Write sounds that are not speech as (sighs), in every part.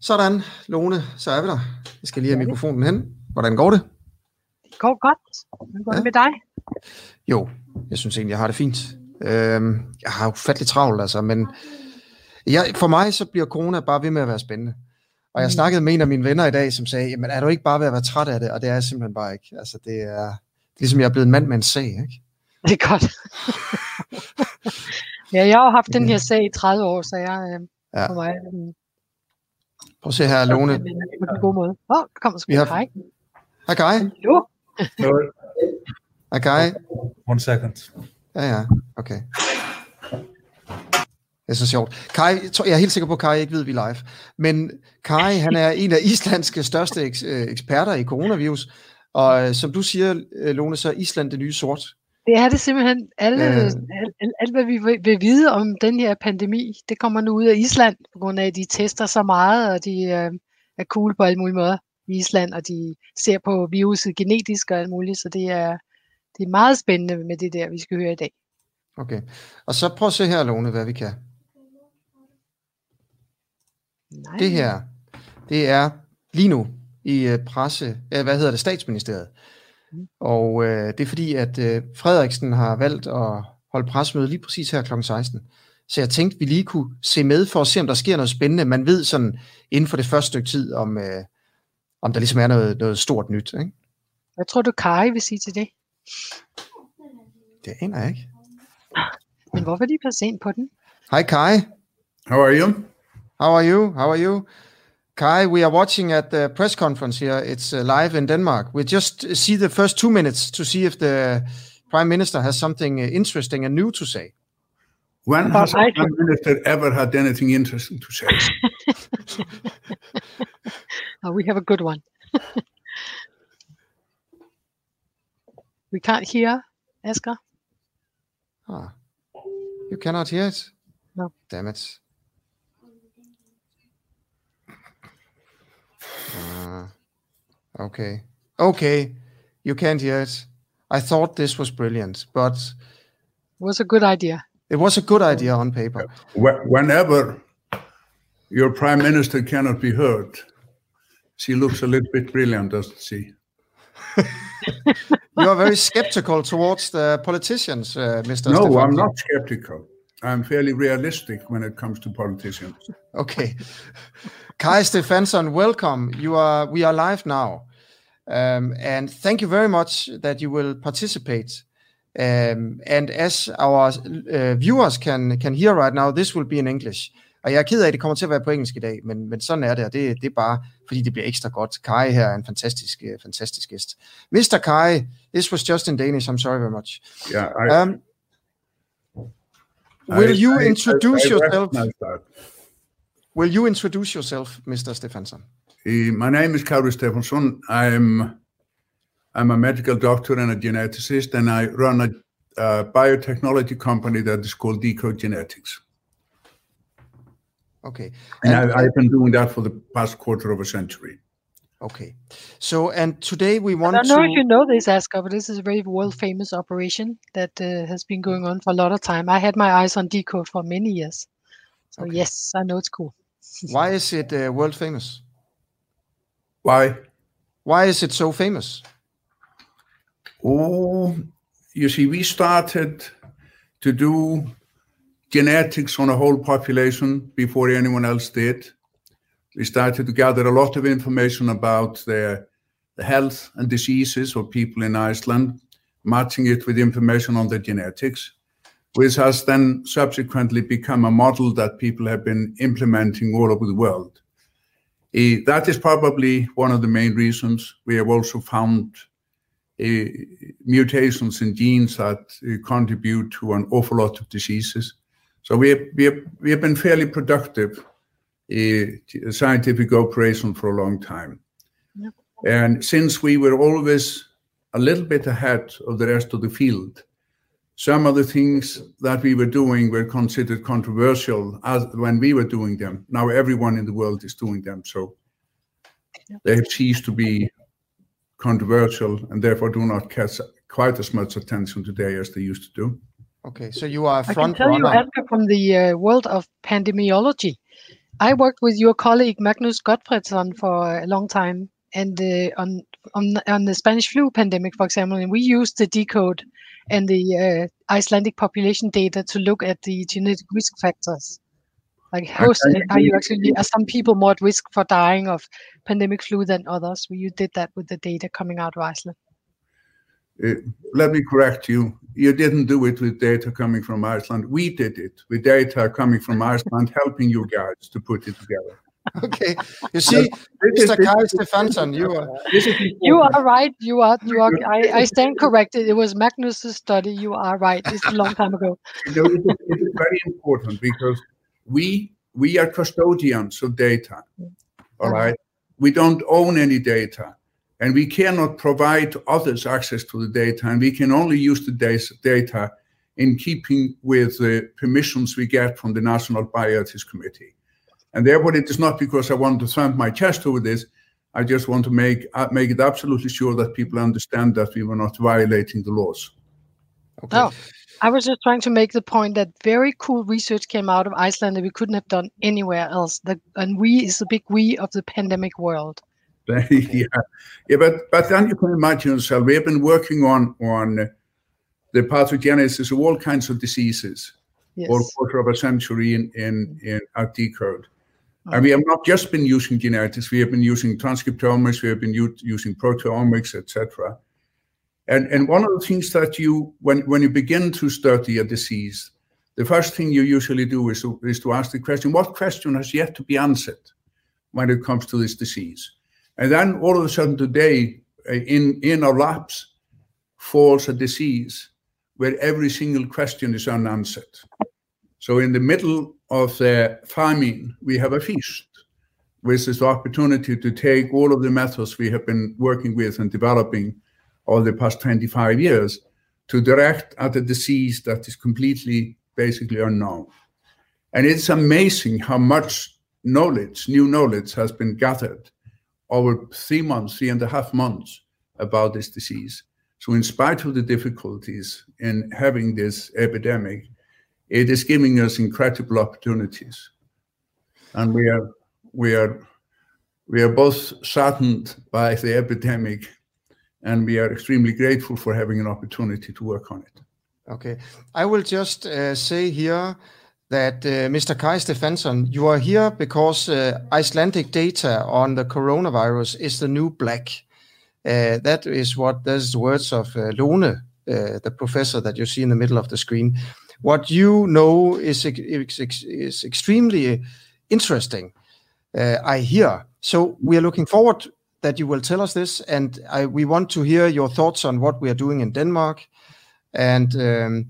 Sådan, Lone, så er vi der. Jeg skal lige have mikrofonen hen. Hvordan går det? Det går godt. Hvordan går ja. det med dig? Jo, jeg synes egentlig, jeg har det fint. Øhm, jeg har jo fattelig travlt, altså, men jeg, for mig så bliver corona bare ved med at være spændende. Og jeg mm. snakkede med en af mine venner i dag, som sagde, jamen er du ikke bare ved at være træt af det? Og det er jeg simpelthen bare ikke. Altså, det er, ligesom jeg er blevet en mand med en sag, ikke? Det er godt. (laughs) ja, jeg har haft den her sag i 30 år, så jeg øh, ja. for mig... Prøv at se her, Lone. På en god måde. Åh, oh, kommer sgu har... Kai. Hej, Kai. Hallo. Hej, Kai. One second. Ja, ja, okay. Det er så sjovt. Kai, jeg er helt sikker på, at Kai ikke ved, at vi er live. Men Kai, han er en af Islands største øh, eksperter i coronavirus. Og øh, som du siger, øh, Lone, så er Island det nye sort. Det er det simpelthen. Alle, øh, alt, alt, hvad vi vil vide om den her pandemi, det kommer nu ud af Island, på grund af, at de tester så meget, og de øh, er cool på alle mulige måder i Island, og de ser på viruset genetisk og alt muligt, så det er, det er meget spændende med det der, vi skal høre i dag. Okay. Og så prøv at se her, Lone, hvad vi kan. Nej. Det her, det er lige nu i uh, presse, ja, hvad hedder det, statsministeriet. Mm. Og uh, det er fordi, at uh, Frederiksen har valgt at holde pressemøde lige præcis her kl. 16. Så jeg tænkte, vi lige kunne se med for at se, om der sker noget spændende. Man ved sådan inden for det første stykke tid, om, uh, om der ligesom er noget, noget stort nyt. Ikke? Hvad tror du, Kari vil sige til det? Det aner jeg ikke. Men hvorfor er de så sent på den? Hej Kai. How are you? How are you? How are you? Kai, we are watching at the press conference here. It's uh, live in Denmark. We just see the first two minutes to see if the Prime Minister has something uh, interesting and new to say. When has a Prime Minister ever had anything interesting to say? (laughs) oh, we have a good one. (laughs) we can't hear, Asger. Ah, you cannot hear it? No. Damn it. Uh, okay. Okay. You can't hear it. I thought this was brilliant, but it was a good idea. It was a good idea on paper. Whenever your prime minister cannot be heard, she looks a little bit brilliant, doesn't she? (laughs) you are very skeptical towards the politicians, uh, Mr. No, Stefan. I'm not skeptical. I'm fairly realistic when it comes to politicians. (laughs) Okay. Kai Stefansson, welcome. You are we are live now. Um, and thank you very much that you will participate. Um, and as our uh, viewers can can hear right now, this will be in English. Og jeg er ked af, at det kommer til at være på engelsk i dag, men, men sådan er det, og det, det er bare, fordi det bliver ekstra godt. Kai her er en fantastisk, uh, fantastisk gæst. Mr. Kai, this was just in Danish, I'm sorry very much. Yeah, I, um, will I, you I, introduce yourself? Will you introduce yourself, Mr. Stefansson? Uh, my name is Kauri Stefansson. I'm I'm a medical doctor and a geneticist, and I run a, a biotechnology company that is called Decode Genetics. Okay. And, and I, have been doing that for the past quarter of a century. Okay. So, and today we want to... I don't know to... if you know this, Asger, but this is a very world-famous operation that uh, has been going on for a lot of time. I had my eyes on Decode for many years. So okay. yes, I know it's cool. (laughs) Why is it uh, world famous? Why? Why is it so famous? Oh, you see, we started to do genetics on a whole population before anyone else did. We started to gather a lot of information about the, health and diseases of people in Iceland, matching it with information on the genetics which has then subsequently become a model that people have been implementing all over the world. That is probably one of the main reasons. We have also found uh, mutations in genes that uh, contribute to an awful lot of diseases. So we have been fairly productive scientific operation for a long time. Yep. And since we were always a little bit ahead of the rest of the field, some of the things that we were doing were considered controversial as when we were doing them. Now everyone in the world is doing them, so they have ceased to be controversial and therefore do not catch quite as much attention today as they used to do. Okay, so you are a front I can tell runner. you, Edgar, from the uh, world of pandemiology, I worked with your colleague Magnus Gottfredsson for a long time, and uh, on on on the Spanish flu pandemic, for example, and we used the decode and the uh, Icelandic population data to look at the genetic risk factors. Like, how are you actually? Are some people more at risk for dying of pandemic flu than others? You did that with the data coming out of Iceland. Uh, let me correct you. You didn't do it with data coming from Iceland. We did it with data coming from Iceland, helping you guys to put it together. Okay, you see, Mr. Kai Stefansson, you are you are right. You are you are. I, I stand corrected. It was Magnus's study. You are right. It's a long time ago. You know, it, is, it is very important because we we are custodians of data. All right, we don't own any data and we cannot provide others access to the data, and we can only use the data in keeping with the permissions we get from the National Bioethics Committee. And therefore, it is not because I want to thump my chest over this. I just want to make uh, make it absolutely sure that people understand that we were not violating the laws. Okay. Oh, I was just trying to make the point that very cool research came out of Iceland that we couldn't have done anywhere else. The, and we is the big we of the pandemic world. Yeah, yeah, but but then you can imagine yourself. We have been working on on the pathogenesis of all kinds of diseases yes. for a quarter of a century in in, in at Decode. And ah. we have not just been using genetics, we have been using transcriptomics, we have been using proteomics, etc. And, and one of the things that you, when, when you begin to study a disease, the first thing you usually do is to, is to ask the question, what question has yet to be answered when it comes to this disease? And then all of a sudden today, uh, in, in our laps, falls a disease where every single question is unanswered. So in the middle of the famine, we have a feast, which is the opportunity to take all of the methods we have been working with and developing over the past 25 years to direct at a disease that is completely basically unknown. And it's amazing how much knowledge, new knowledge, has been gathered over three months, three and a half months about this disease. So, in spite of the difficulties in having this epidemic, it is giving us incredible opportunities, and we are we are we are both saddened by the epidemic, and we are extremely grateful for having an opportunity to work on it. Okay, I will just uh, say here that uh, Mr. Kai Stefansson, you are here because uh, Icelandic data on the coronavirus is the new black. Uh, that is what those words of uh, Lone, uh, the professor that you see in the middle of the screen. What you know is is, is extremely interesting. Uh, I hear. So we are looking forward that you will tell us this, and I, we want to hear your thoughts on what we are doing in Denmark, and. Um,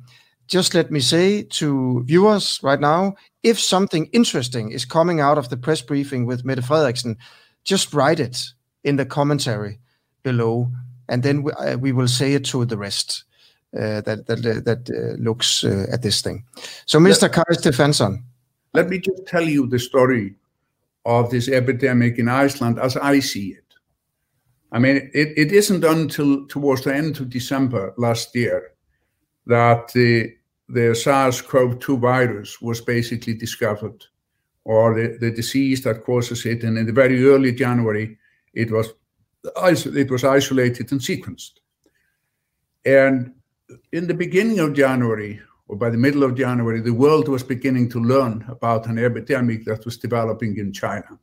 just let me say to viewers right now, if something interesting is coming out of the press briefing with Mette Frederiksen, just write it in the commentary below, and then we, uh, we will say it to the rest uh, that that uh, that uh, looks uh, at this thing. So, Mr. Kai Stefansson. Let me just tell you the story of this epidemic in Iceland as I see it. I mean, it, it isn't until towards the end of December last year that the, the SARS-CoV-2 virus was basically discovered, or the, the disease that causes it. And in the very early January, it was it was isolated and sequenced. And in the beginning of January, or by the middle of January, the world was beginning to learn about an epidemic that was developing in China.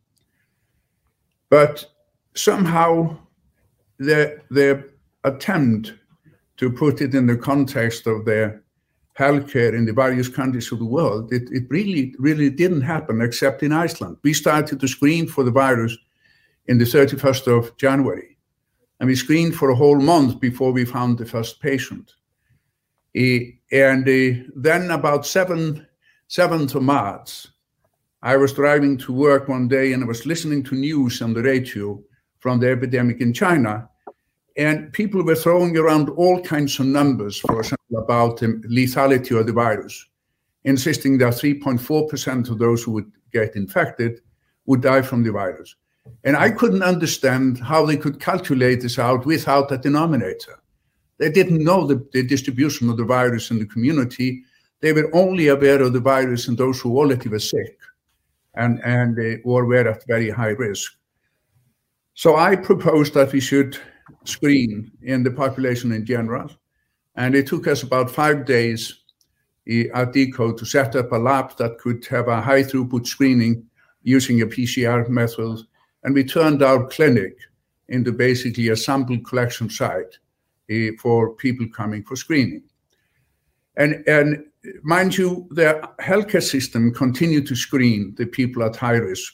But somehow the, the attempt to put it in the context of the healthcare in the various countries of the world, it, it really, really didn't happen except in Iceland. We started to screen for the virus in the 31st of January, and we screened for a whole month before we found the first patient. and then about 7, 7th of March, I was driving to work one day and I was listening to news on the radio from the epidemic in China and people were throwing around all kinds of numbers, for example, about the lethality of the virus, insisting that 3.4% of those who would get infected would die from the virus. And I couldn't understand how they could calculate this out without a denominator. They didn't know the, the distribution of the virus in the community. They were only aware of the virus in those who already were sick. and, and uh, or were at very high risk. So I proposed that we should screen in the population in general. And it took us about five days at Deco to set up a lab that could have a high throughput screening using a PCR method. And we turned our clinic into basically a sample collection site for people coming for screening. And, and mind you, the healthcare system continued to screen the people at high risk,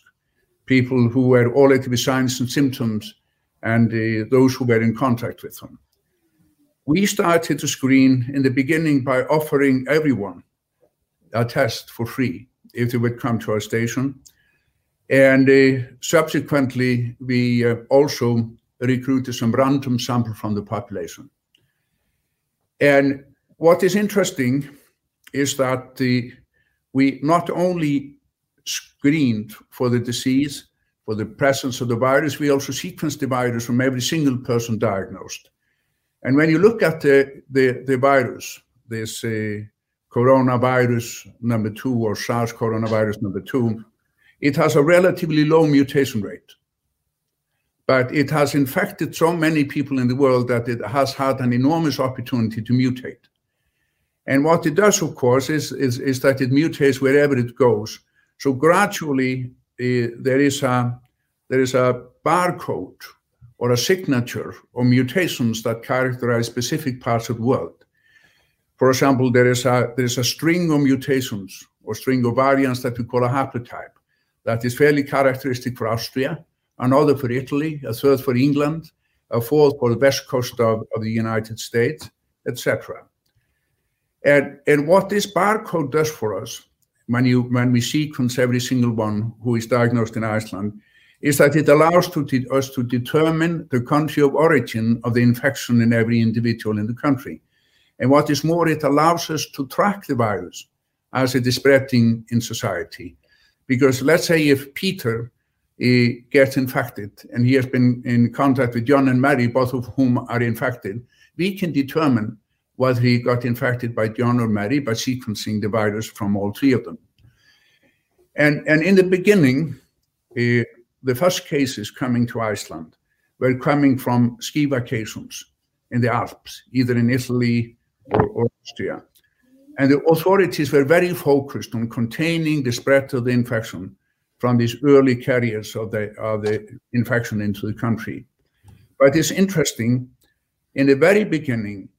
people who were already with signs and symptoms, and uh, those who were in contact with them. We started to screen in the beginning by offering everyone a test for free if they would come to our station. And uh, subsequently, we uh, also recruited some random sample from the population. And what is interesting is that we not only screened for the disease, for the presence of the virus, we also sequenced the virus from every single person diagnosed. And when you look at the, the, the virus, this uh, coronavirus number two or SARS coronavirus number two, it has a relatively low mutation rate. But it has infected so many people in the world that it has had an enormous opportunity to mutate. And what it does, of course, is, is, is that it mutates wherever it goes. So gradually, uh, there is a there is a barcode or a signature or mutations that characterize specific parts of the world. For example, there is a there is a string of mutations or string of variants that we call a haplotype that is fairly characteristic for Austria, another for Italy, a third for England, a fourth for the west coast of, of the United States, etc. And, and what this barcode does for us, when, you, when we sequence every single one who is diagnosed in Iceland, is that it allows to us to determine the country of origin of the infection in every individual in the country. And what is more, it allows us to track the virus as it is spreading in society. Because let's say if Peter uh, gets infected and he has been in contact with John and Mary, both of whom are infected, we can determine whether he got infected by John or Mary by sequencing the virus from all three of them. And, and in the beginning, uh, the first cases coming to Iceland were coming from ski vacations in the Alps, either in Italy or, or Austria. And the authorities were very focused on containing the spread of the infection from these early carriers of the, of the infection into the country. But it's interesting, in the very beginning,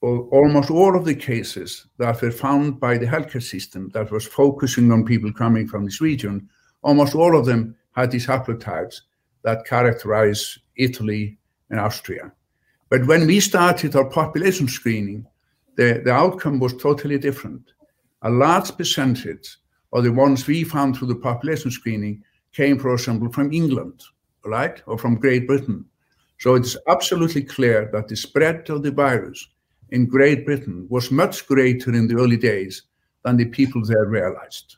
almost all of the cases that were found by the healthcare system that was focusing on people coming from this region, almost all of them had these haplotypes that characterize Italy and Austria. But when we started our population screening, the, the outcome was totally different. A large percentage of the ones we found through the population screening came, for example, from England, right, or from Great Britain. So it's absolutely clear that the spread of the virus in Great Britain was much greater in the early days than the people there realized.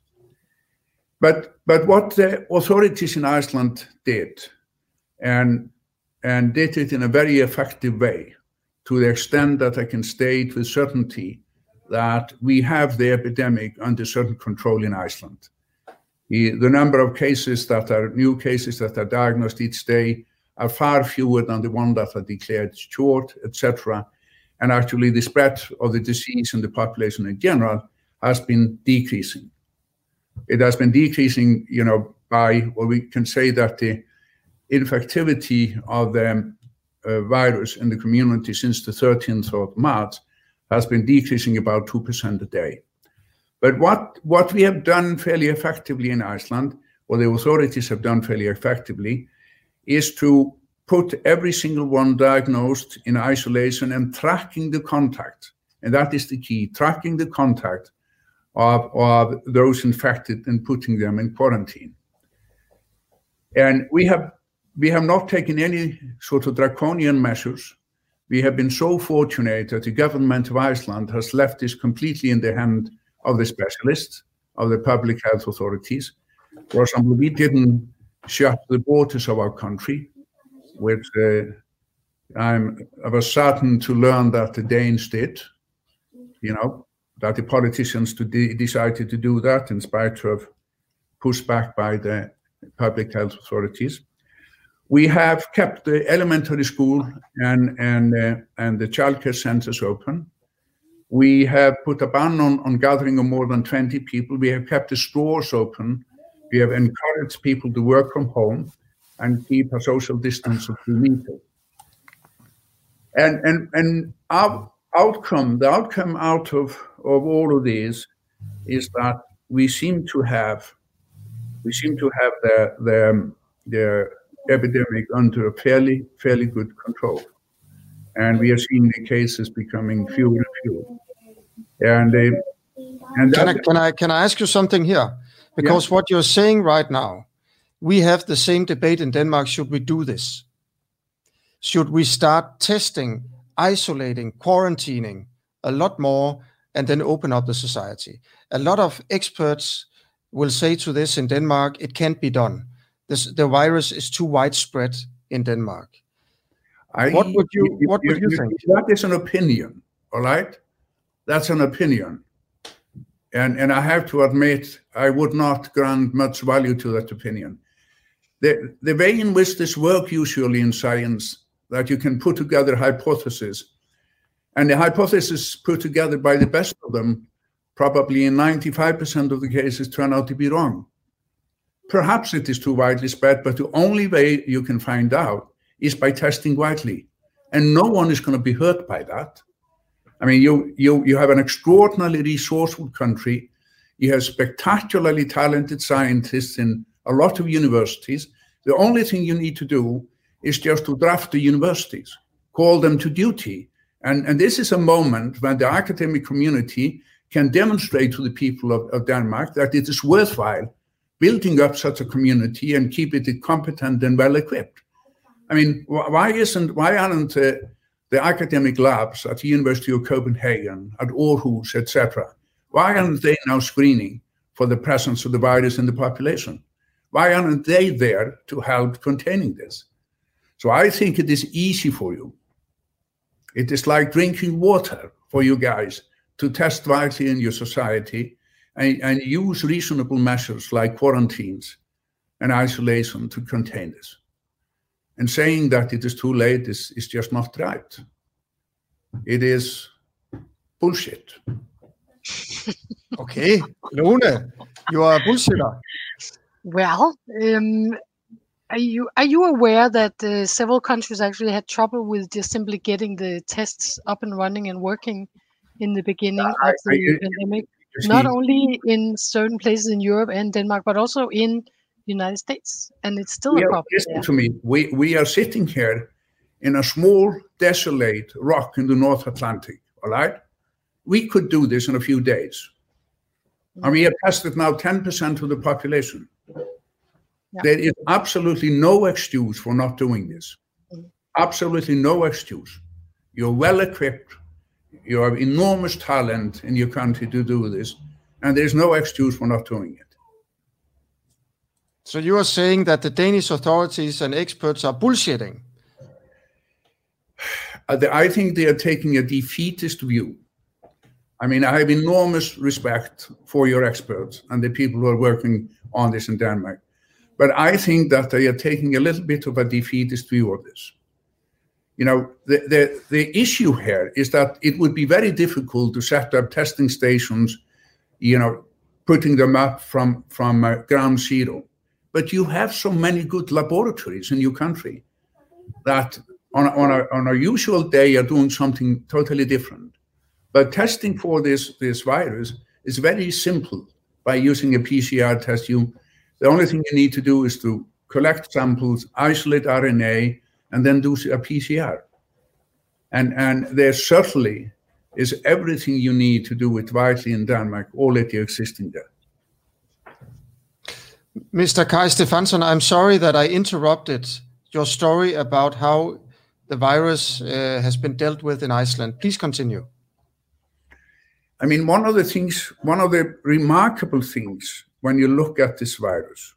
But, but what the authorities in Iceland did, and, and did it in a very effective way, to the extent that I can state with certainty that we have the epidemic under certain control in Iceland. The, the number of cases that are new cases that are diagnosed each day are far fewer than the one that are declared short, etc and actually the spread of the disease in the population in general has been decreasing. It has been decreasing, you know, by what well, we can say that the infectivity of the uh, virus in the community since the 13th of March has been decreasing about 2% a day. But what, what we have done fairly effectively in Iceland, or the authorities have done fairly effectively, is to put every single one diagnosed in isolation and tracking the contact. And that is the key, tracking the contact of, of those infected and putting them in quarantine. And we have we have not taken any sort of draconian measures. We have been so fortunate that the government of Iceland has left this completely in the hand of the specialists, of the public health authorities. For example, we didn't shut the borders of our country which uh, I'm, I was saddened to learn that the Danes did, you know, that the politicians to de decided to do that in spite of pushed back by the public health authorities. We have kept the elementary school and, and, uh, and the childcare centers open. We have put a ban on, on gathering of more than 20 people. We have kept the stores open. We have encouraged people to work from home and keep a social distance of two meters. And, and, and our outcome, the outcome out of, of all of these is that we seem to have we seem to have the, the, the epidemic under a fairly fairly good control, and we are seeing the cases becoming fewer and fewer. And they, and can I can I can I ask you something here? Because yeah. what you're saying right now, we have the same debate in Denmark. Should we do this? Should we start testing, isolating, quarantining a lot more, and then open up the society? A lot of experts will say to this in Denmark, it can't be done. This, the virus is too widespread in Denmark. I, what would you What you, would you, you think? That is an opinion. All right, that's an opinion, and and I have to admit I would not grant much value to that opinion. The the way in which this works usually in science that you can put together hypotheses, and the hypothesis put together by the best of them probably in 95% of the cases turn out to be wrong. Perhaps it is too widely spread, but the only way you can find out is by testing widely. And no one is going to be hurt by that. I mean, you, you, you have an extraordinarily resourceful country. You have spectacularly talented scientists in a lot of universities. The only thing you need to do is just to draft the universities, call them to duty. And, and this is a moment when the academic community can demonstrate to the people of, of Denmark that it is worthwhile building up such a community and keep it competent and well equipped. I mean, why isn't why aren't uh, the academic labs at the University of Copenhagen, at Aarhus, etc. Why aren't they now screening for the presence of the virus in the population? Why aren't they there to help containing this? So I think it is easy for you. It is like drinking water for you guys to test widely in your society and, and use reasonable measures like quarantines and isolation to contain this. And saying that it is too late is, is just not right. It is bullshit. okay, Lone, you are a bullshitter. Well, um, are you are you aware that uh, several countries actually had trouble with just simply getting the tests up and running and working in the beginning uh, of the I, pandemic, not only in certain places in Europe and Denmark, but also in the United States. And it's still we a problem. Listen there. to me. We, we are sitting here in a small, desolate rock in the North Atlantic, all right? We could do this in a few days. Mm-hmm. And we have tested now 10% of the population. Yeah. There is absolutely no excuse for not doing this. Mm-hmm. Absolutely no excuse. You're well equipped you have enormous talent in your country to do this, and there's no excuse for not doing it. So you are saying that the Danish authorities and experts are bullshitting? Uh, I think they are taking a defeatist view. I mean, I have enormous respect for your experts and the people who are working on this in Denmark. But I think that they are taking a little bit of a defeatist view of this you know, the, the, the issue here is that it would be very difficult to set up testing stations, you know, putting them up from, from uh, ground zero. But you have so many good laboratories in your country that on on, a, on a usual day are doing something totally different. But testing for this, this virus is very simple by using a PCR test. You, the only thing you need to do is to collect samples, isolate RNA, and then do a PCR. And, and there certainly is everything you need to do it widely in Denmark already existing there. Mr. Kai Stefansson, I'm sorry that I interrupted your story about how the virus uh, has been dealt with in Iceland. Please continue. I mean, one of the things, one of the remarkable things when you look at this virus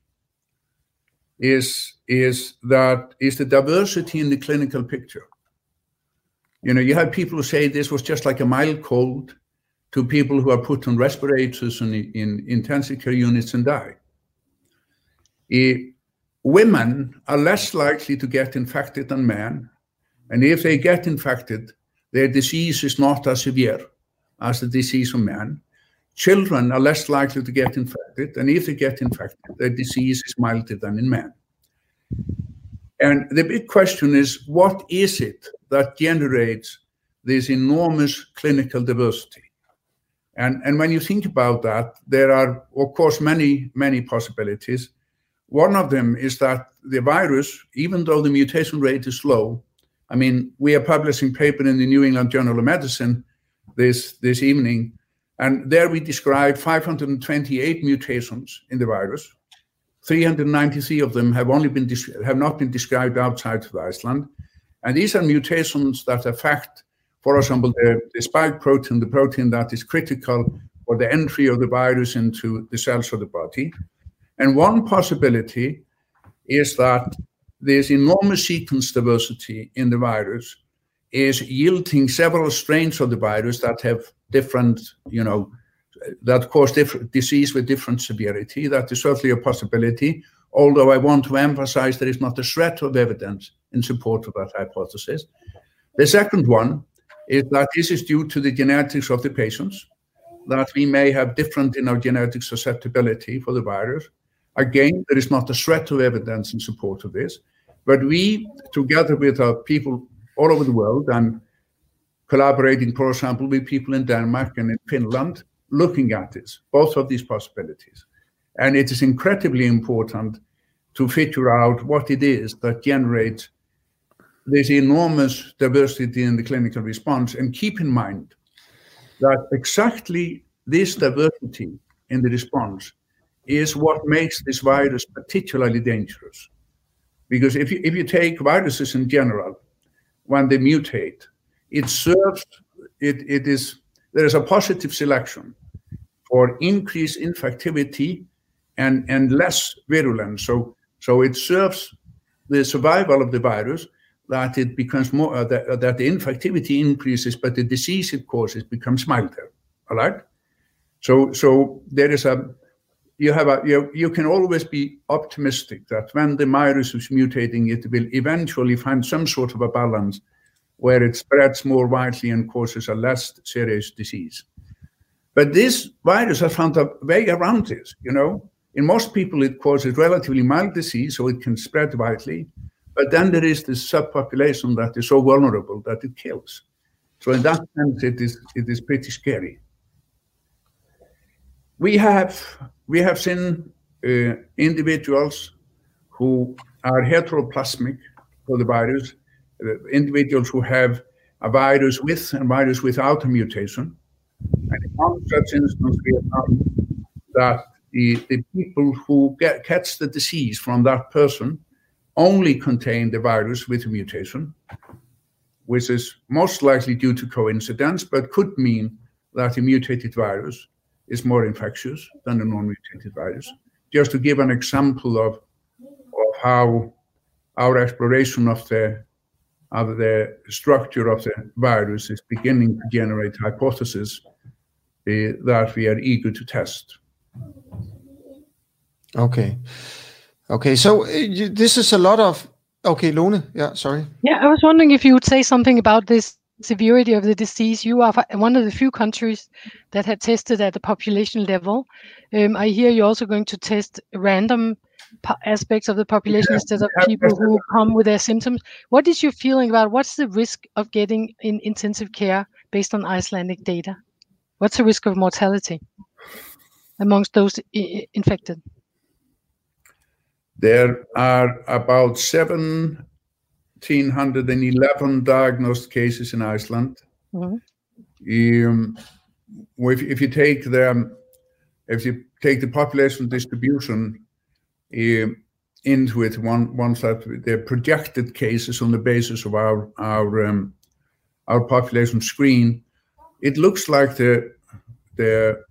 is is that is the diversity in the clinical picture. You know, you have people who say this was just like a mild cold, to people who are put on respirators and in intensive care units and die. women are less likely to get infected than men. And if they get infected, their disease is not as severe as the disease of men. Children are less likely to get infected, and if they get infected, their disease is milder than in men. And the big question is what is it that generates this enormous clinical diversity? And, and when you think about that, there are, of course, many, many possibilities. One of them is that the virus, even though the mutation rate is low, I mean, we are publishing paper in the New England Journal of Medicine this, this evening and there we describe 528 mutations in the virus. 393 of them have only been have not been described outside of Iceland. And these are mutations that affect, for example, the, the spike protein, the protein that is critical for the entry of the virus into the cells of the body. And one possibility is that this enormous sequence diversity in the virus is yielding several strains of the virus that have different, you know, that cause different disease with different severity. That is certainly a possibility, although I want to emphasize there is not a shred of evidence in support of that hypothesis. The second one is that this is due to the genetics of the patients, that we may have different in our genetic susceptibility for the virus. Again, there is not a shred of evidence in support of this, but we, together with our people all over the world and collaborating, for example, with people in Denmark and in Finland, looking at this, both of these possibilities. And it is incredibly important to figure out what it is that generates this enormous diversity in the clinical response. And keep in mind that exactly this diversity in the response is what makes this virus particularly dangerous. Because if you, if you take viruses in general, when they mutate, it serves, it, it is, there is a positive selection for increased infectivity and, and less virulence. So, so it serves the survival of the virus that it becomes more, uh, that, uh, that the infectivity increases, but the disease it causes becomes milder. All right. So, so there is a, you have a, you, you can always be optimistic that when the virus is mutating, it will eventually find some sort of a balance where it spreads more widely and causes a less serious disease. But this virus has found a way around this, you know. In most people, it causes relatively mild disease, so it can spread widely. But then there is this subpopulation that is so vulnerable that it kills. So in that sense, it is it is pretty scary. We have we have seen uh, individuals who are heteroplasmic for the virus individuals who have a virus with and virus without a mutation. And in one such instance, we have found that the, the people who get, catch the disease from that person only contain the virus with a mutation, which is most likely due to coincidence, but could mean that a mutated virus is more infectious than a non-mutated virus. Just to give an example of, of how our exploration of the of the structure of the virus is beginning to generate hypotheses uh, that we are eager to test. Okay. Okay, so uh, you, this is a lot of. Okay, Lone, yeah, sorry. Yeah, I was wondering if you would say something about this severity of the disease. You are one of the few countries that have tested at the population level. Um, I hear you're also going to test random aspects of the population yeah. instead of people who come with their symptoms. What is your feeling about what's the risk of getting in intensive care based on Icelandic data? What's the risk of mortality amongst those infected? There are about 1,711 diagnosed cases in Iceland. Mm-hmm. Um, if, if you take the if you take the population distribution into it one once that the projected cases on the basis of our our um, our population screen, it looks like the the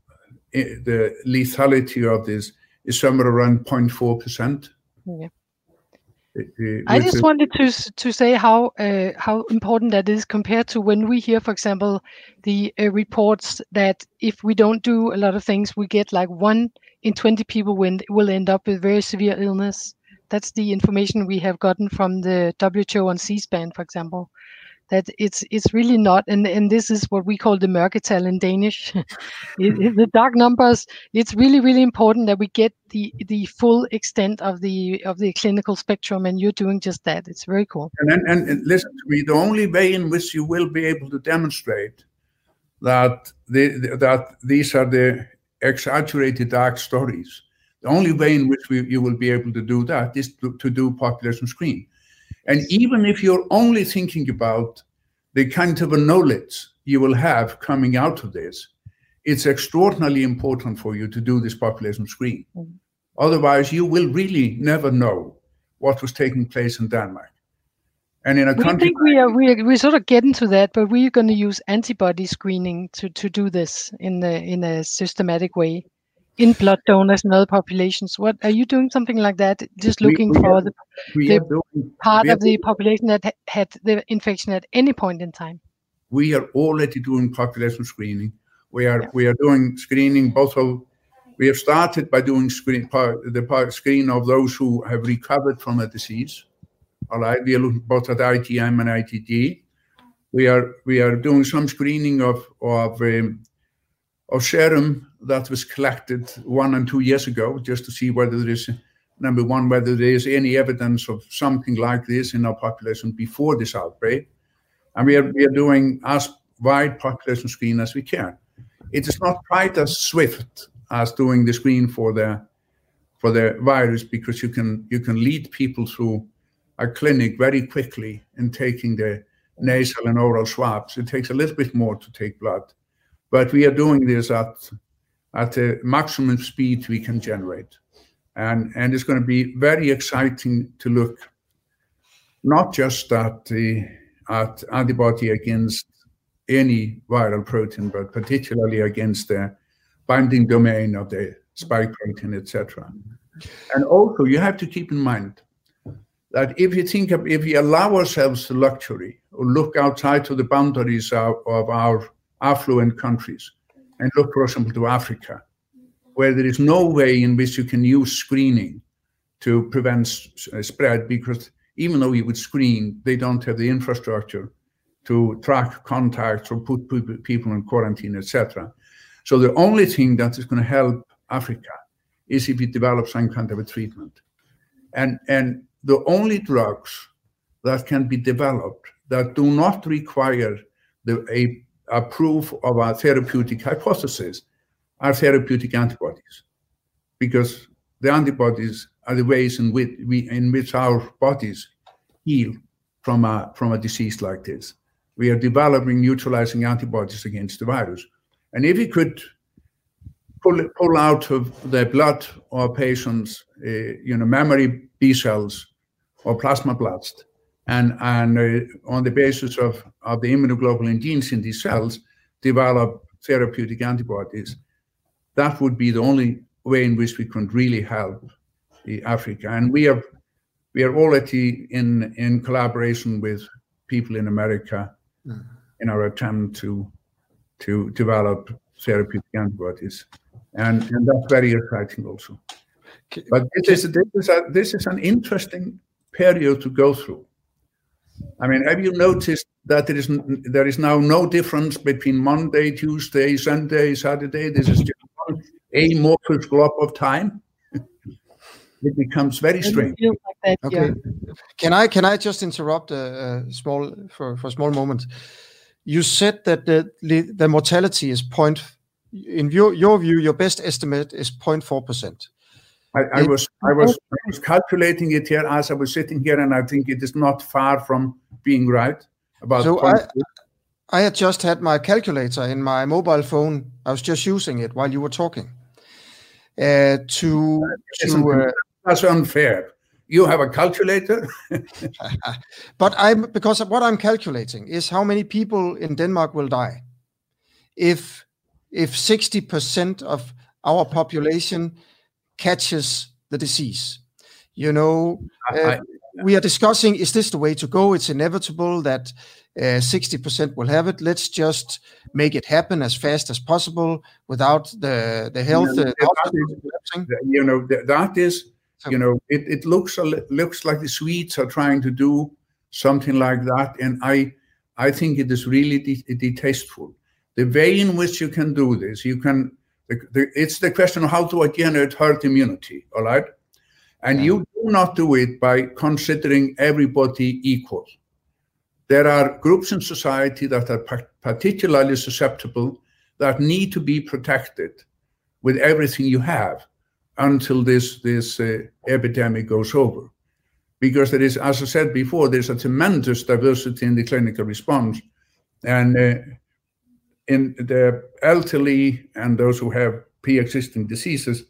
the lethality of this is somewhere around 0.4 percent. Yeah. I just wanted to to say how uh, how important that is compared to when we hear, for example, the uh, reports that if we don't do a lot of things, we get like one in 20 people will, end up with very severe illness. That's the information we have gotten from the WHO on C-SPAN, for example. That it's it's really not, and, and this is what we call the mørketal in Danish. (laughs) the dark numbers. It's really really important that we get the the full extent of the of the clinical spectrum, and you're doing just that. It's very cool. And and, and listen to me. The only way in which you will be able to demonstrate that the, that these are the exaggerated dark stories. The only way in which we, you will be able to do that is to, to do population screen. And even if you're only thinking about the kind of a knowledge you will have coming out of this, it's extraordinarily important for you to do this population screen. Mm. Otherwise, you will really never know what was taking place in Denmark. And in a we country, think we are we we sort of get into that, but we're going to use antibody screening to to do this in the in a systematic way in blood donors and other populations. What are you doing something like that? Just looking we, we for are, the, the doing, part of the population that ha- had the infection at any point in time. We are already doing population screening. We are yeah. we are doing screening both of. We have started by doing screen part the part screen of those who have recovered from a disease all right, we are looking both at IgM and IgG. We are we are doing some screening of of um, of serum that was collected one and two years ago, just to see whether there is number one whether there is any evidence of something like this in our population before this outbreak, and we are we are doing as wide population screen as we can. It is not quite as swift as doing the screen for the for the virus because you can you can lead people through a clinic very quickly in taking the nasal and oral swabs. It takes a little bit more to take blood, but we are doing this at at the maximum speed we can generate, and and it's going to be very exciting to look not just at the at antibody against any viral protein, but particularly against the binding domain of the spike protein, etc. And also, you have to keep in mind that if you think of, if we allow ourselves the luxury or look outside to the boundaries of, of our affluent countries and look, for example, to Africa, where there is no way in which you can use screening to prevent uh, spread because even though you would screen, they don't have the infrastructure to track contacts or put people in quarantine, etc. So the only thing that is going to help Africa is if we develop some kind of a treatment. And and the only drugs that can be developed that do not require the, a, a proof of a therapeutic hypothesis are therapeutic antibodies, because the antibodies are the ways in which, we, in which our bodies heal from a, from a disease like this. We are developing neutralizing antibodies against the virus. And if we could pull, pull out of the blood of patients, uh, you know, memory B cells or plasmablast. And, and uh, on the basis of, of the immunoglobulin genes in these cells, develop therapeutic antibodies. That would be the only way in which we can really help Africa. And we are we are already in in collaboration with people in America mm. in our attempt to to develop therapeutic antibodies, and and that's very exciting also. But this is this is a, this is an interesting period to go through. I mean, have you noticed that there is there is now no difference between Monday, Tuesday, Sunday, Saturday? This is just one amorphous glob of time. (laughs) it becomes very strange. Like that, okay, yeah. can I can I just interrupt a, a, small for for a small moment? You said that the the mortality is point. In your your view, your best estimate is 0.4 percent. I, I, was I was I was calculating it here as I was sitting here, and I think it is not far from being right about. So I, I had just had my calculator in my mobile phone. I was just using it while you were talking. Uh, to to uh, that's unfair. You have a calculator, (laughs) (laughs) but I'm because what I'm calculating is how many people in Denmark will die if if sixty percent of our population catches the disease. You know, uh, we are discussing is this the way to go? It's inevitable that uh, 60% will have it. Let's just make it happen as fast as possible without the the health. You know, uh, is, you know that is you know it, it looks looks like the Swedes are trying to do something like that, and I I think it is really de- distasteful. The way in which you can do this, you can. The, the, it's the question of how to generate herd immunity. All right and yeah. you do not do it by considering everybody equal. There are groups in society that are particularly susceptible that need to be protected with everything you have until this, this uh, epidemic goes over. Because there is, as I said before, there's a tremendous diversity in the clinical response. And uh, in the elderly and those who have pre existing diseases,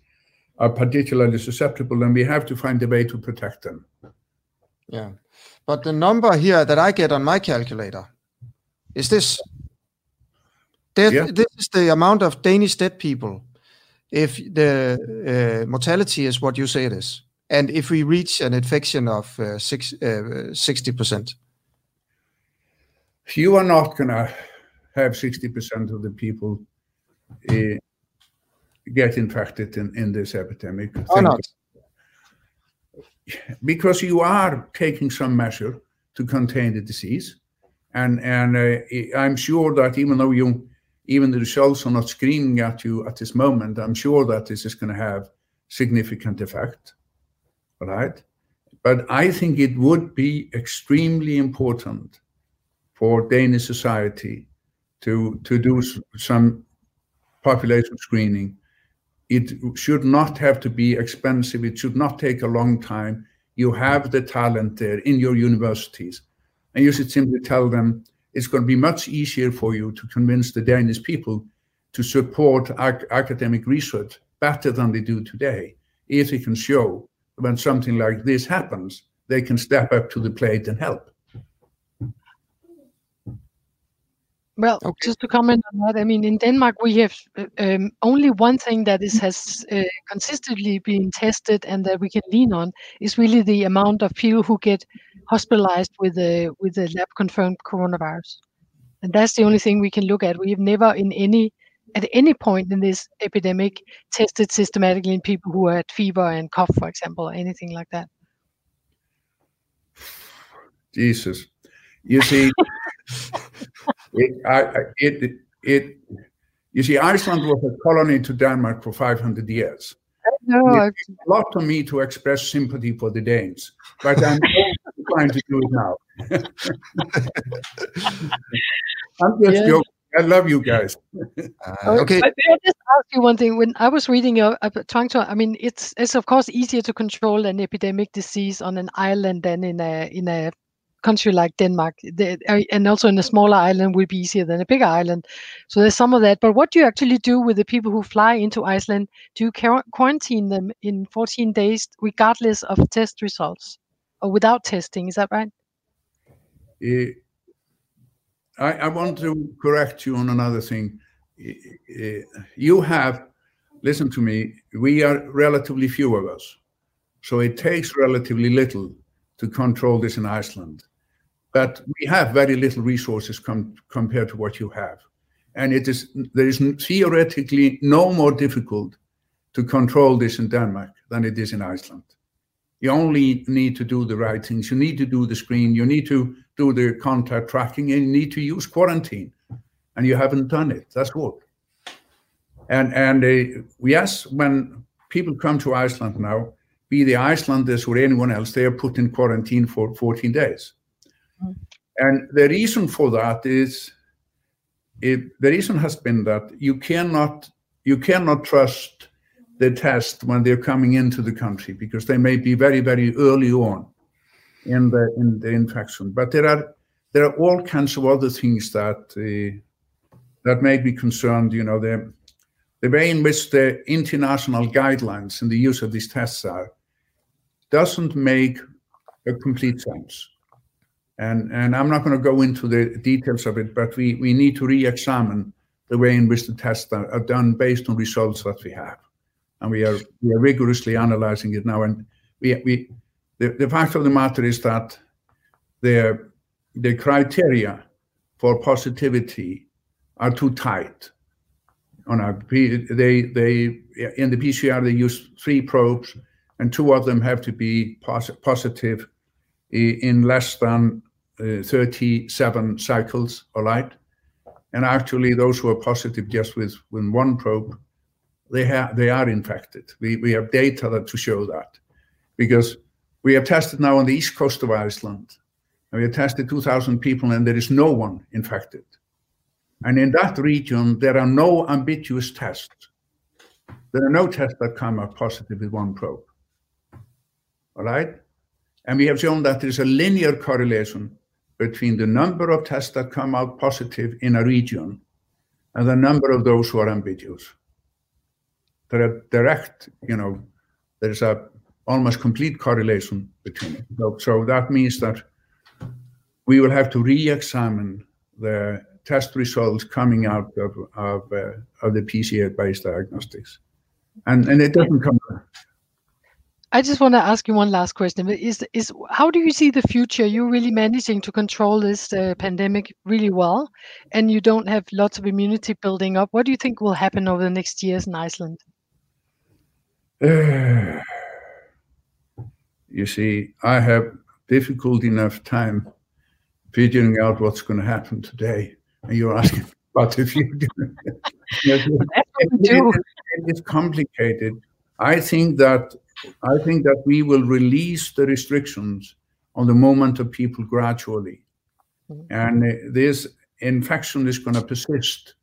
are particularly susceptible, and we have to find a way to protect them. Yeah, but the number here that I get on my calculator is this. Death, yeah. This is the amount of Danish dead people if the uh, mortality is what you say it is, and if we reach an infection of uh, six, uh, 60%. You are not going to have 60% of the people uh, get infected in, in this epidemic. Why not? Because you are taking some measure to contain the disease. And, and uh, I'm sure that even though you, even the results are not screaming at you at this moment, I'm sure that this is going to have significant effect. Right? But I think it would be extremely important for Danish society to, to do some population screening it should not have to be expensive. It should not take a long time. You have the talent there in your universities. And you should simply tell them it's going to be much easier for you to convince the Danish people to support ac- academic research better than they do today. If they can show when something like this happens, they can step up to the plate and help. Well, okay. just to comment on that, I mean, in Denmark, we have uh, um, only one thing that is has uh, consistently been tested and that we can lean on is really the amount of people who get hospitalized with a with a lab confirmed coronavirus, and that's the only thing we can look at. We have never, in any at any point in this epidemic, tested systematically in people who had fever and cough, for example, or anything like that. Jesus, you see. (laughs) (laughs) it, I, it, it, you see, Iceland was a colony to Denmark for 500 years. No, it's a lot to me to express sympathy for the Danes, but I'm trying to do it now. (laughs) I'm just yeah. joking. I love you guys. Uh, okay. But may I just ask you one thing? When I was reading, uh, trying to, I mean, it's it's of course easier to control an epidemic disease on an island than in a in a country like Denmark, uh, and also in a smaller island will be easier than a bigger island. So there's some of that. But what do you actually do with the people who fly into Iceland? Do you quarantine them in 14 days, regardless of test results, or without testing? Is that right? Uh, I, I want to correct you on another thing. Uh, you have, listen to me, we are relatively few of us. So it takes relatively little to control this in Iceland. But we have very little resources com- compared to what you have. And it is there is theoretically no more difficult to control this in Denmark than it is in Iceland. You only need to do the right things. You need to do the screen. You need to do the contact tracking, and you need to use quarantine. And you haven't done it. That's what. And and uh, yes, when people come to Iceland now, be the Icelanders or anyone else, they are put in quarantine for 14 days. And the reason for that is it, the reason has been that you cannot you cannot trust the test when they're coming into the country because they may be very very early on in the in the infection. But there are there are all kinds of other things that uh, that make me concerned. You know the the way in which the international guidelines in the use of these tests are doesn't make a complete sense. And, and I'm not going to go into the details of it, but we, we need to re-examine the way in which the tests are, are done based on results that we have. And we are, we are rigorously analyzing it now. And we, we, the, the fact of the matter is that the, the criteria for positivity are too tight. On a, they, they, in the PCR, they use three probes, and two of them have to be pos positive in less than uh, 37 cycles, all right? And actually, those who are positive just with, one probe, they, are infected. We, have data to show that. Because we have tested now on the east coast of Iceland, and we have tested 2,000 people, and there is no one infected. And in that region, there are no ambiguous tests. There are no tests that come up positive with one probe. All right? And we have shown that there is a linear correlation between the number of tests that come out positive in a region and the number of those who are ambiguous. There are direct, you know, there's a almost complete correlation between it. So, so that means that we will have to re-examine the test results coming out of, of, uh, of the PCR-based diagnostics. And, and it doesn't come I just want to ask you one last question. Is is how do you see the future? You're really managing to control this uh, pandemic really well, and you don't have lots of immunity building up. What do you think will happen over the next years in Iceland? (sighs) you see, I have difficult enough time figuring out what's going to happen today, and you're asking about the future. it's complicated. I think that I think that we will release the restrictions on the moment of people gradually. Mm-hmm. And uh, this infection is going to persist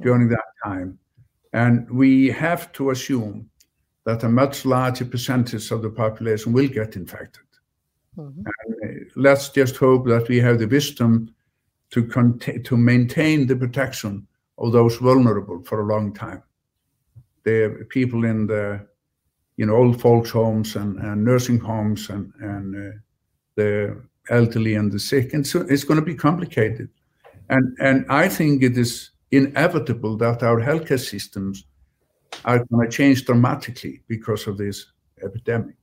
during that time. And we have to assume that a much larger percentage of the population will get infected. Mm-hmm. And uh, let's just hope that we have the wisdom to, cont- to maintain the protection of those vulnerable for a long time. The people in the you know, old folks homes and, and nursing homes and, and uh, the elderly and the sick. And so it's going to be complicated. And, and I think it is inevitable that our healthcare systems are going to change dramatically because of this epidemic.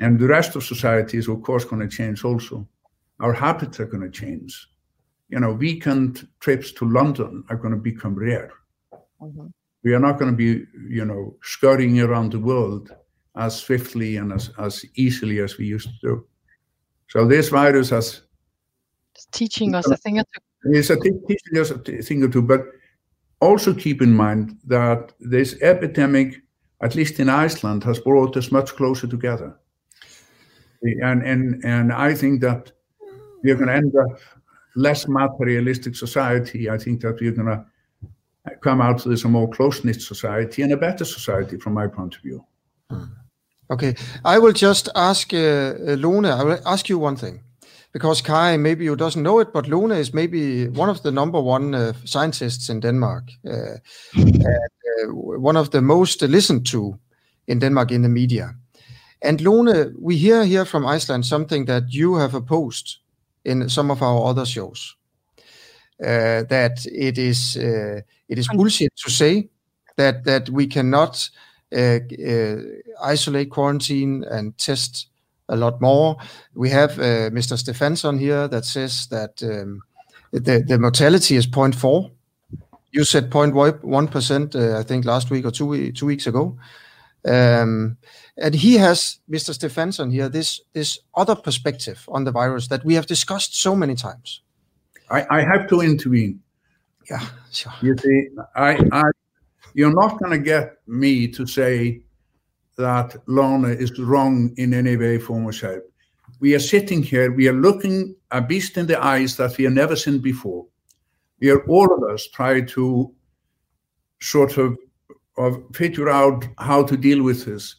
And the rest of society is, of course, going to change also. Our habits are going to change. You know, weekend trips to London are going to become rare. Mm-hmm we are not going to be, you know, scurrying around the world as swiftly and as, as easily as we used to do. So this virus has it's teaching us a thing or two. It's a teaching us a thing or two, but also keep in mind that this epidemic, at least in Iceland, has brought us much closer together. And and and I think that we're going to end up less materialistic society. I think that we're going to come out as a more close-knit society and a better society from my point of view. Hmm. Okay, I will just ask uh, Lone, I will ask you one thing. Because Kari, maybe you doesn't know it, but Lone is maybe one of the number one uh, scientists in Denmark, uh, and, uh, one of the most listened to in Denmark in the media. And Lone, we hear here from Iceland something that you have opposed in some of our other shows. Uh, that it is uh, it is bullshit to say that that we cannot uh, isolate, quarantine, and test a lot more. We have Mr. Stefansson here that says that um, the the mortality is 0.4. You said 0.1 percent, I think last week or two two weeks ago. Um, and he has Mr. Stefansson here this this other perspective on the virus that we have discussed so many times. I, I have to intervene. Yeah, sure. You see, I, I, you're not going to get me to say that Lone is wrong in any way, form, or shape. We are sitting here, we are looking a beast in the eyes that we have never seen before. We are all of us trying to sort of, of figure out how to deal with this.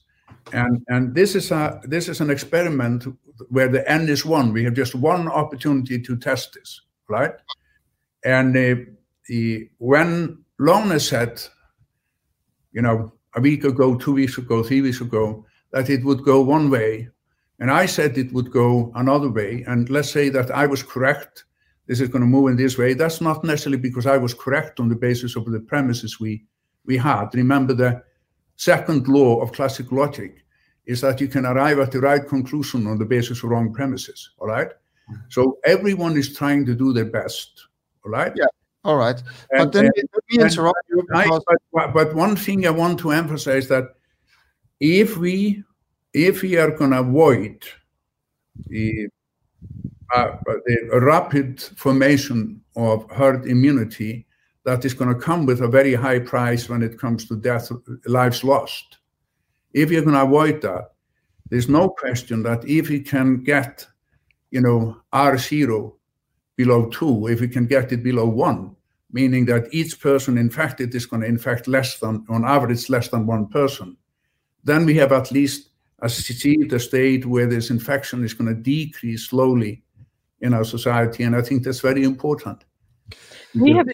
And, and this is a this is an experiment where the end is one. We have just one opportunity to test this right? And uh, when Lone said, you know, a week ago, two weeks ago, three weeks ago, that it would go one way, and I said it would go another way, and let's say that I was correct, this is going to move in this way, that's not necessarily because I was correct on the basis of the premises we, we had. Remember the second law of classical logic is that you can arrive at the right conclusion on the basis of wrong premises. All right. So everyone is trying to do their best. All right. Yeah. All right. And, but then and, let me interrupt you. Because... I, but, but one thing I want to emphasize that if we if we are going to avoid the, uh, the rapid formation of herd immunity, that is going to come with a very high price when it comes to death, lives lost. If you're going to avoid that, there's no question that if we can get, you know, R0 below two, if we can get it below one, meaning that each person infected is going to infect less than, on average, less than one person, then we have at least achieved a state where this infection is going to decrease slowly in our society. And I think that's very important. We have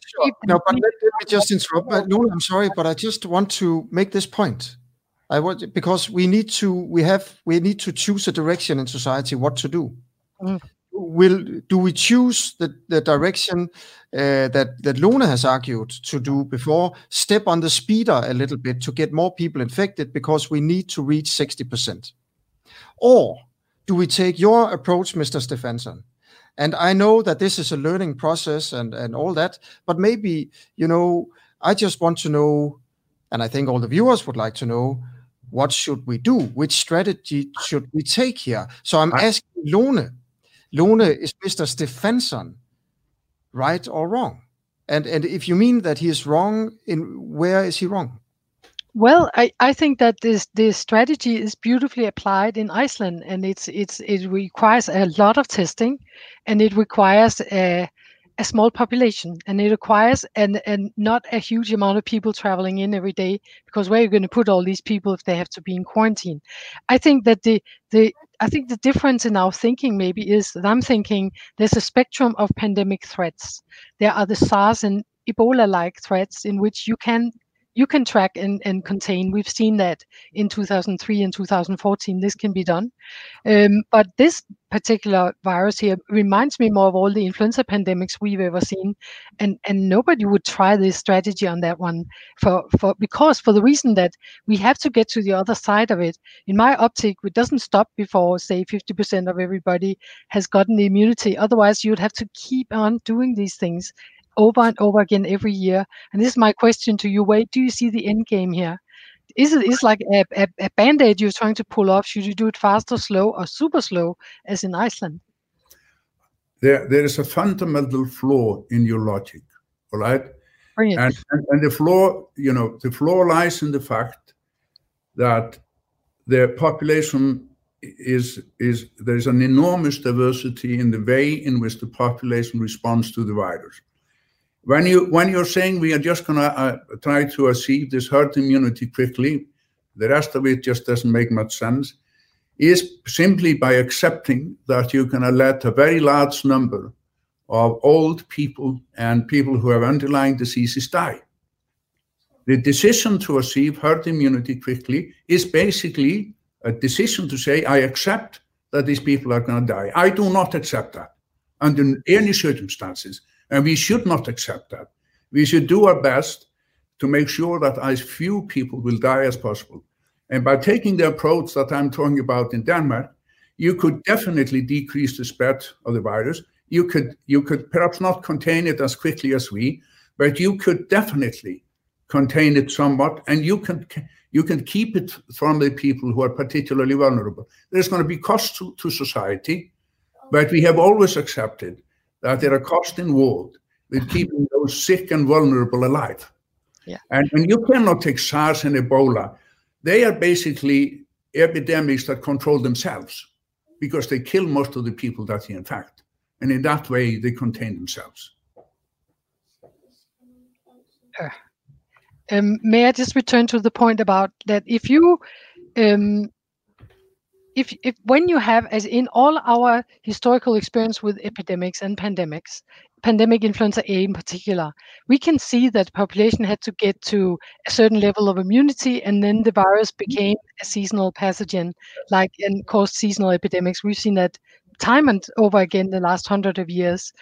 no, but let, let me just interrupt. No, I'm sorry, but I just want to make this point. I want because we need to we have we need to choose a direction in society what to do. Mm. Will do we choose the, the direction uh, that that Lone has argued to do before? Step on the speeder a little bit to get more people infected because we need to reach sixty percent, or do we take your approach, Mr. Stefansson? And I know that this is a learning process and and all that, but maybe you know I just want to know, and I think all the viewers would like to know what should we do? Which strategy should we take here? So I'm I, asking Lone. Lone is Mr. Stefansson right or wrong? And and if you mean that he is wrong, in where is he wrong? Well, I, I think that this this strategy is beautifully applied in Iceland, and it's it's it requires a lot of testing, and it requires a a small population and it requires and and not a huge amount of people traveling in every day because where are you going to put all these people if they have to be in quarantine i think that the the i think the difference in our thinking maybe is that i'm thinking there's a spectrum of pandemic threats. There are the sars and ebola like threats in which you can you can track and, and contain. We've seen that in 2003 and 2014. This can be done. Um, but this particular virus here reminds me more of all the influenza pandemics we've ever seen. And, and nobody would try this strategy on that one for, for because for the reason that we have to get to the other side of it. In my optic, it doesn't stop before, say, 50% of everybody has gotten the immunity. Otherwise, you'd have to keep on doing these things over and over again every year. And this is my question to you: Where do you see the end game here? Is it is like a, a, a band aid you're trying to pull off? Should you do it fast or slow or super slow, as in Iceland? There, there is a fundamental flaw in your logic, all right? And, and, and the flaw, you know, the flaw lies in the fact that the population is is there's an enormous diversity in the way in which the population responds to the virus. When you when you're saying we are just going to uh, try to achieve this herd immunity quickly, the rest of it just doesn't make much sense. Is simply by accepting that you're to let a very large number of old people and people who have underlying diseases die. The decision to achieve herd immunity quickly is basically a decision to say, I accept that these people are going to die. I do not accept that under any circumstances. And we should not accept that. We should do our best to make sure that as few people will die as possible. And by taking the approach that I'm talking about in Denmark, you could definitely decrease the spread of the virus. You could you could perhaps not contain it as quickly as we, but you could definitely contain it somewhat, and you can you can keep it from the people who are particularly vulnerable. There's going to be cost to, to society, but we have always accepted that there are costs involved with keeping those sick and vulnerable alive. Yeah. And, and you cannot take SARS and Ebola. They are basically epidemics that control themselves because they kill most of the people that they infect. And in that way, they contain themselves. Uh, um, may I just return to the point about that if you um, if, if when you have as in all our historical experience with epidemics and pandemics pandemic influenza a in particular we can see that population had to get to a certain level of immunity and then the virus became a seasonal pathogen like and caused seasonal epidemics. We've seen that time and over again the last hundred of years.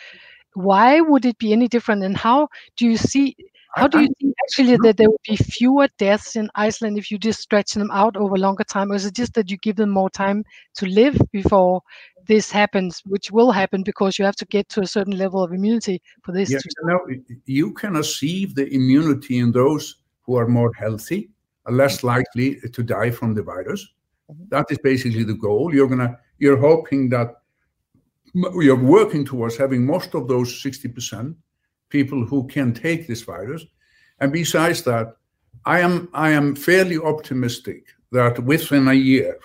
Why would it be any different and how do you see How do you think actually that there will be fewer deaths in Iceland if you just stretch them out over longer time, or is it just that you give them more time to live before this happens, which will happen because you have to get to a certain level of immunity for this? Yes, to no, you can achieve the immunity in those who are more healthy, are less likely to die from the virus. Mhm. That is basically the goal. You're gonna, you're hoping that you're working towards having most of those 60% people who can take this virus. And besides that, I am I am fairly optimistic that within a year,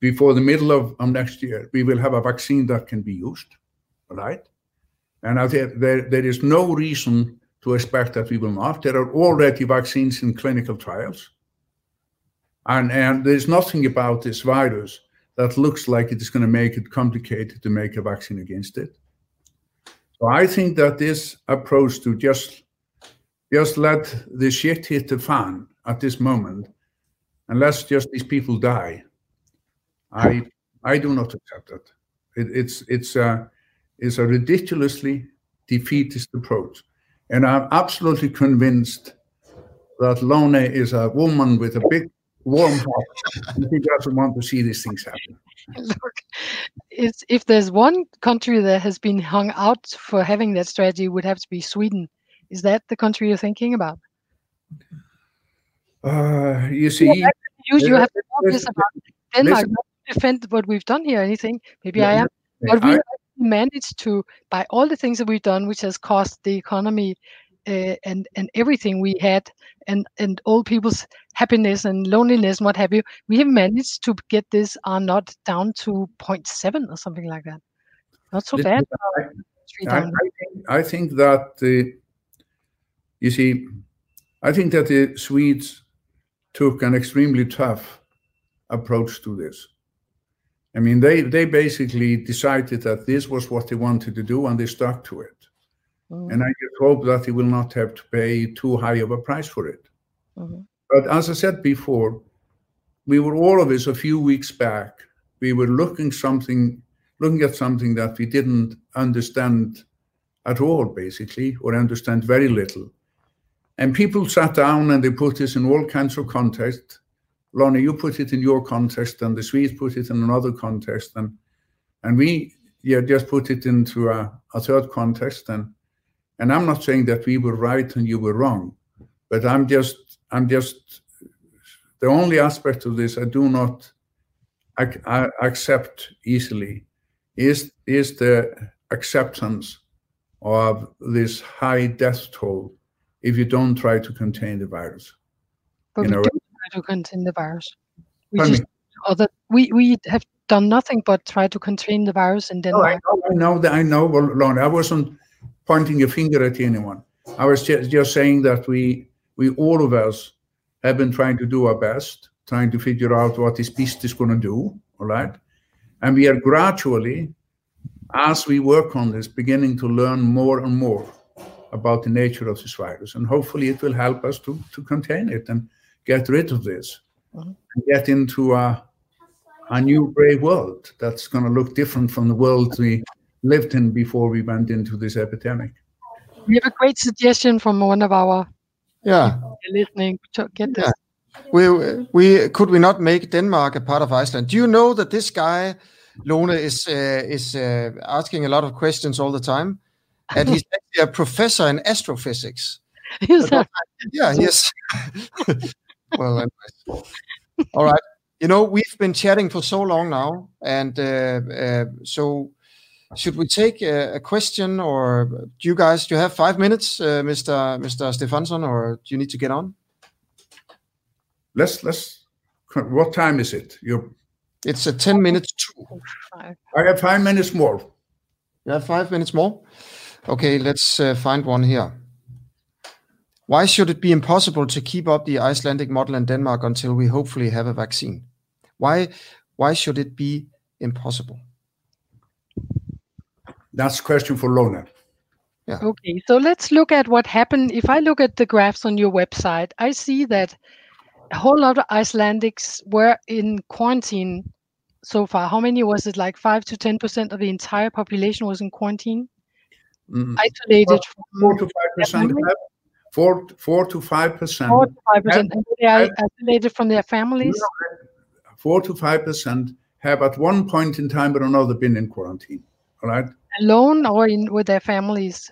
before the middle of, of next year, we will have a vaccine that can be used, right? And I think there, there is no reason to expect that we will not. There are already vaccines in clinical trials. And, and there's nothing about this virus that looks like it is going to make it complicated to make a vaccine against it. So I think that this approach to just just let the shit hit the fan at this moment, and let's just these people die. I I do not accept that. It, it's it's a it's a ridiculously defeatist approach, and I'm absolutely convinced that Lone is a woman with a big warm heart. She doesn't want to see these things happen. Look, it's, if there's one country that has been hung out for having that strategy, it would have to be Sweden. Is that the country you're thinking about? Uh, you see, You, you Yeah, have to talk this about Denmark, listen. not defend what we've done here anything. Maybe Yeah, I am. But we I- managed to, by all the things that we've done, which has cost the economy uh, and and everything we had, and and old people's happiness and loneliness and what have you, we have managed to get this R not down to 0.7 or something like that. Not so bad. I- I. I think, I think that the, you see, I think that the Swedes took an extremely tough approach to this. I mean, they they basically decided that this was what they wanted to do, and they stuck to it. Mhm, And I just hope that he will not have to pay too high of a price for it. mhm. But as I said before, we were all of us a few weeks back. We were looking something, looking at something that we didn't understand at all, basically, or understand very little. And people sat down and they put this in all kinds of context. Lone, you put it in your context, and the Swedes put it in another context, and and we yeah just put it into a, a third context. And and I'm not saying that we were right and you were wrong, but I'm just I'm just the only aspect of this I do not ac- I accept easily is is the acceptance of this high death toll if you don't try to contain the virus. But You we know, do try to contain the virus. We just other we we have done nothing but try to contain the virus in Oh, I know, I know that I know. Well, Lone, I wasn't pointing a finger at anyone. I was just, saying that we we all of us have been trying to do our best, trying to figure out what this beast is going to do. All right, and we are gradually, as we work on this, beginning to learn more and more about the nature of this virus, and hopefully it will help us to to contain it and get rid of this, Mhm. and get into a a new brave world that's going to look different from the world we lived in before we went into this epidemic. We have a great suggestion from one of our Yeah. listening. to Get this. Yeah. We we could we not make Denmark a part of Iceland? Do you know that this guy Lone is uh, is uh, asking a lot of questions all the time, and he's (laughs) actually a professor in astrophysics. Is that- Yeah, yes. (laughs) well, anyways. all right. You know, we've been chatting for so long now, and uh, uh, so should we take a, a question, or do you guys do you have five minutes, uh, Mr. Mr. Stefansson, or do you need to get on? Let's let's. What time is it? You. It's a ten minutes to. I have five minutes more. You have five minutes more. Okay, let's uh, find one here. Why should it be impossible to keep up the Icelandic model in Denmark until we hopefully have a vaccine? Why why should it be impossible? That's a question for Lone. Okay, so let's look at what happened. If I look at the graphs on your website, I see that a whole lot of Icelandics were in quarantine so far. How many was it? Like five to ten percent of the entire population was in quarantine, Mm, isolated Four from. to five percent four, four to five percent. Four to five percent. And they are isolated from their families. Four to five percent have at one point in time or another been in quarantine. All right. Alone or in with their families.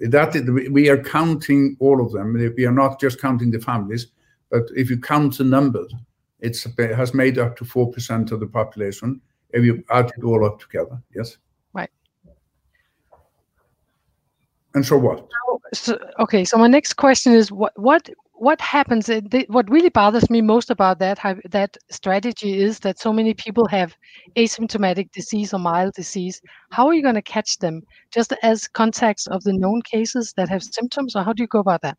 That is, we are counting all of them. We are not just counting the families, but if you count the numbers, it has made up to four percent of the population. If you add it all up together, yes. Right. And so what? So, okay, so my next question is what what what happens? What really bothers me most about that that strategy is that so many people have asymptomatic disease or mild disease. How are you going to catch them? Just as contacts of the known cases that have symptoms, or how do you go about that?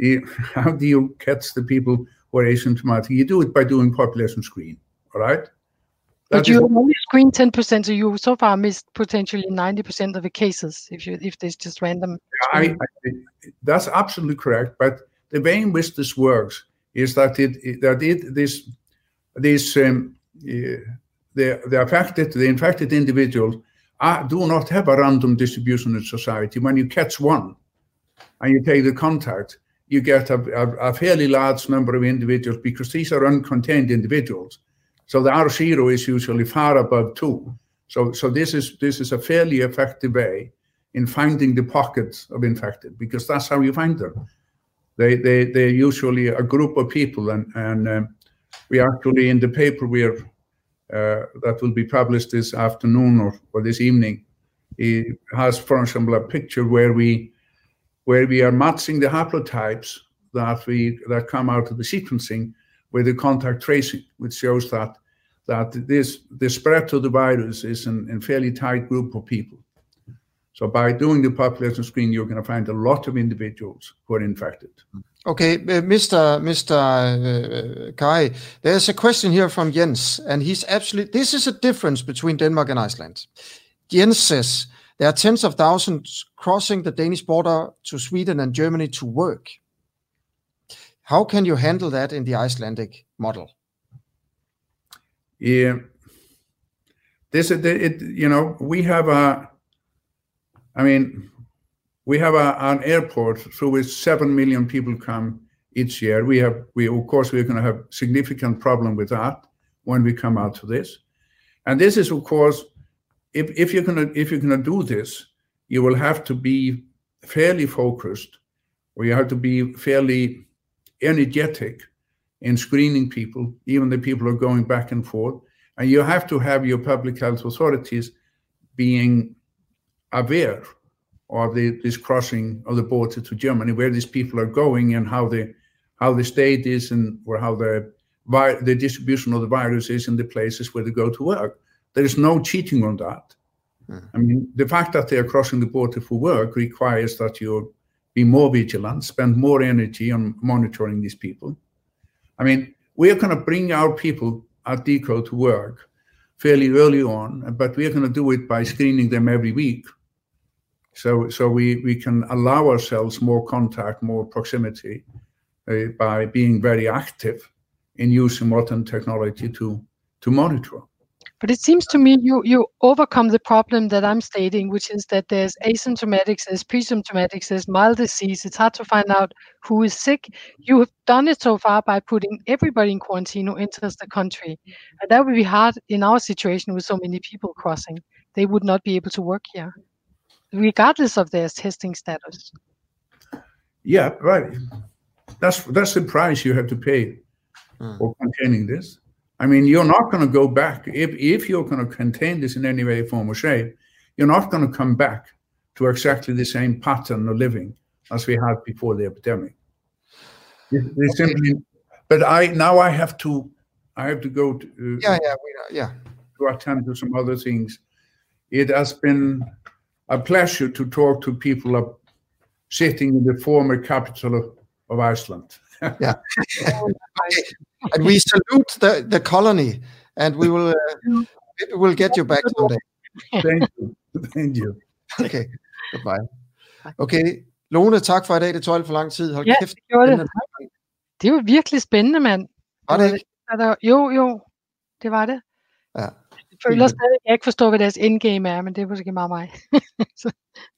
(laughs) How do you catch the people who are asymptomatic? You do it by doing population screen. All right. But you only screen 10%, so you so far missed potentially 90% of the cases if you if there's just random. I, I, that's absolutely correct. But the way in which this works is that it that it this this um, uh, the the affected the infected individuals are, do not have a random distribution in society. When you catch one and you take the contact, you get a, a, a fairly large number of individuals because these are uncontained individuals so the R zero is usually far above two. So, so this is this is a fairly effective way in finding the pockets of infected because that's how you find them. They they they're usually a group of people, and and um, we actually in the paper we are uh, that will be published this afternoon or, or this evening. It has, for example, a picture where we where we are matching the haplotypes that we that come out of the sequencing with the contact tracing, which shows that that this the spread to the virus is in, in fairly tight group of people. So by doing the population screen, you're going to find a lot of individuals who are infected. Okay, uh, Mr. Mr. Uh, Kari, there's a question here from Jens, and he's absolutely. This is a difference between Denmark and Iceland. Jens says there are tens of thousands crossing the Danish border to Sweden and Germany to work. How can you handle that in the Icelandic model? Yeah, this it, you know we have a, I mean, we have a, an airport through which seven million people come each year. We have we of course we're going to have significant problem with that when we come out to this, and this is of course if if you're gonna if you're gonna do this, you will have to be fairly focused, or you have to be fairly energetic in screening people, even the people who are going back and forth. And you have to have your public health authorities being aware of the, this crossing of the border to Germany, where these people are going and how the how the state is and or how the the distribution of the virus is in the places where they go to work. There is no cheating on that. Mm. I mean, the fact that they are crossing the border for work requires that you be more vigilant, spend more energy on monitoring these people. I mean, we are going to bring our people at deCODE to work fairly early on, but we are going to do it by screening them every week. So, so we, we can allow ourselves more contact, more proximity uh, by being very active in using modern technology to, to monitor. But it seems to me you you overcome the problem that I'm stating, which is that there's asymptomatics, there's presymptomatics, there's mild disease. It's hard to find out who is sick. You have done it so far by putting everybody in quarantine who enters the country. And that would be hard in our situation with so many people crossing. They would not be able to work here, regardless of their testing status. Yeah, right. That's that's the price you have to pay mm. for containing this. I mean, you're not going to go back if if you're going to contain this in any way, form, or shape. You're not going to come back to exactly the same pattern of living as we had before the epidemic. They okay. simply, but I now I have to, I have to go to uh, yeah yeah we, yeah to attend to some other things. It has been a pleasure to talk to people up, sitting in the former capital of, of Iceland. (laughs) yeah. and we salute the, the colony, and we will uh, we'll get you back someday. Thank you. Thank you. Okay. Goodbye. Okay. Lone, tak for i dag. Det tog alt for lang tid. Hold ja, kæft. det gjorde det. Det var virkelig spændende, mand. Var det ikke? Jo, jo. Det var det. Føler stadig, at jeg ikke forstår, hvad deres endgame er, men det er måske meget mig. (laughs)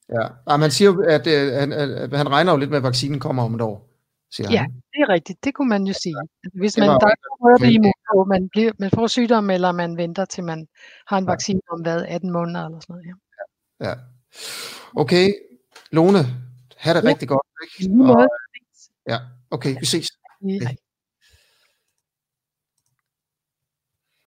Ja, ja man siger jo, at, at, at, at han regner jo lidt med, at vaccinen kommer om et år, siger Ja, han. det er rigtigt. Det kunne man jo sige. Altså, Hvis man, der er ikke er imod på, man, bliver, man får sygdom, eller man venter til man har en vaccine om hvad, 18 måneder eller sådan noget. Ja. Ja. Okay, Lone, have det Ja. rigtig godt. I Ikke? Og, ja, okay, vi ses. Hej.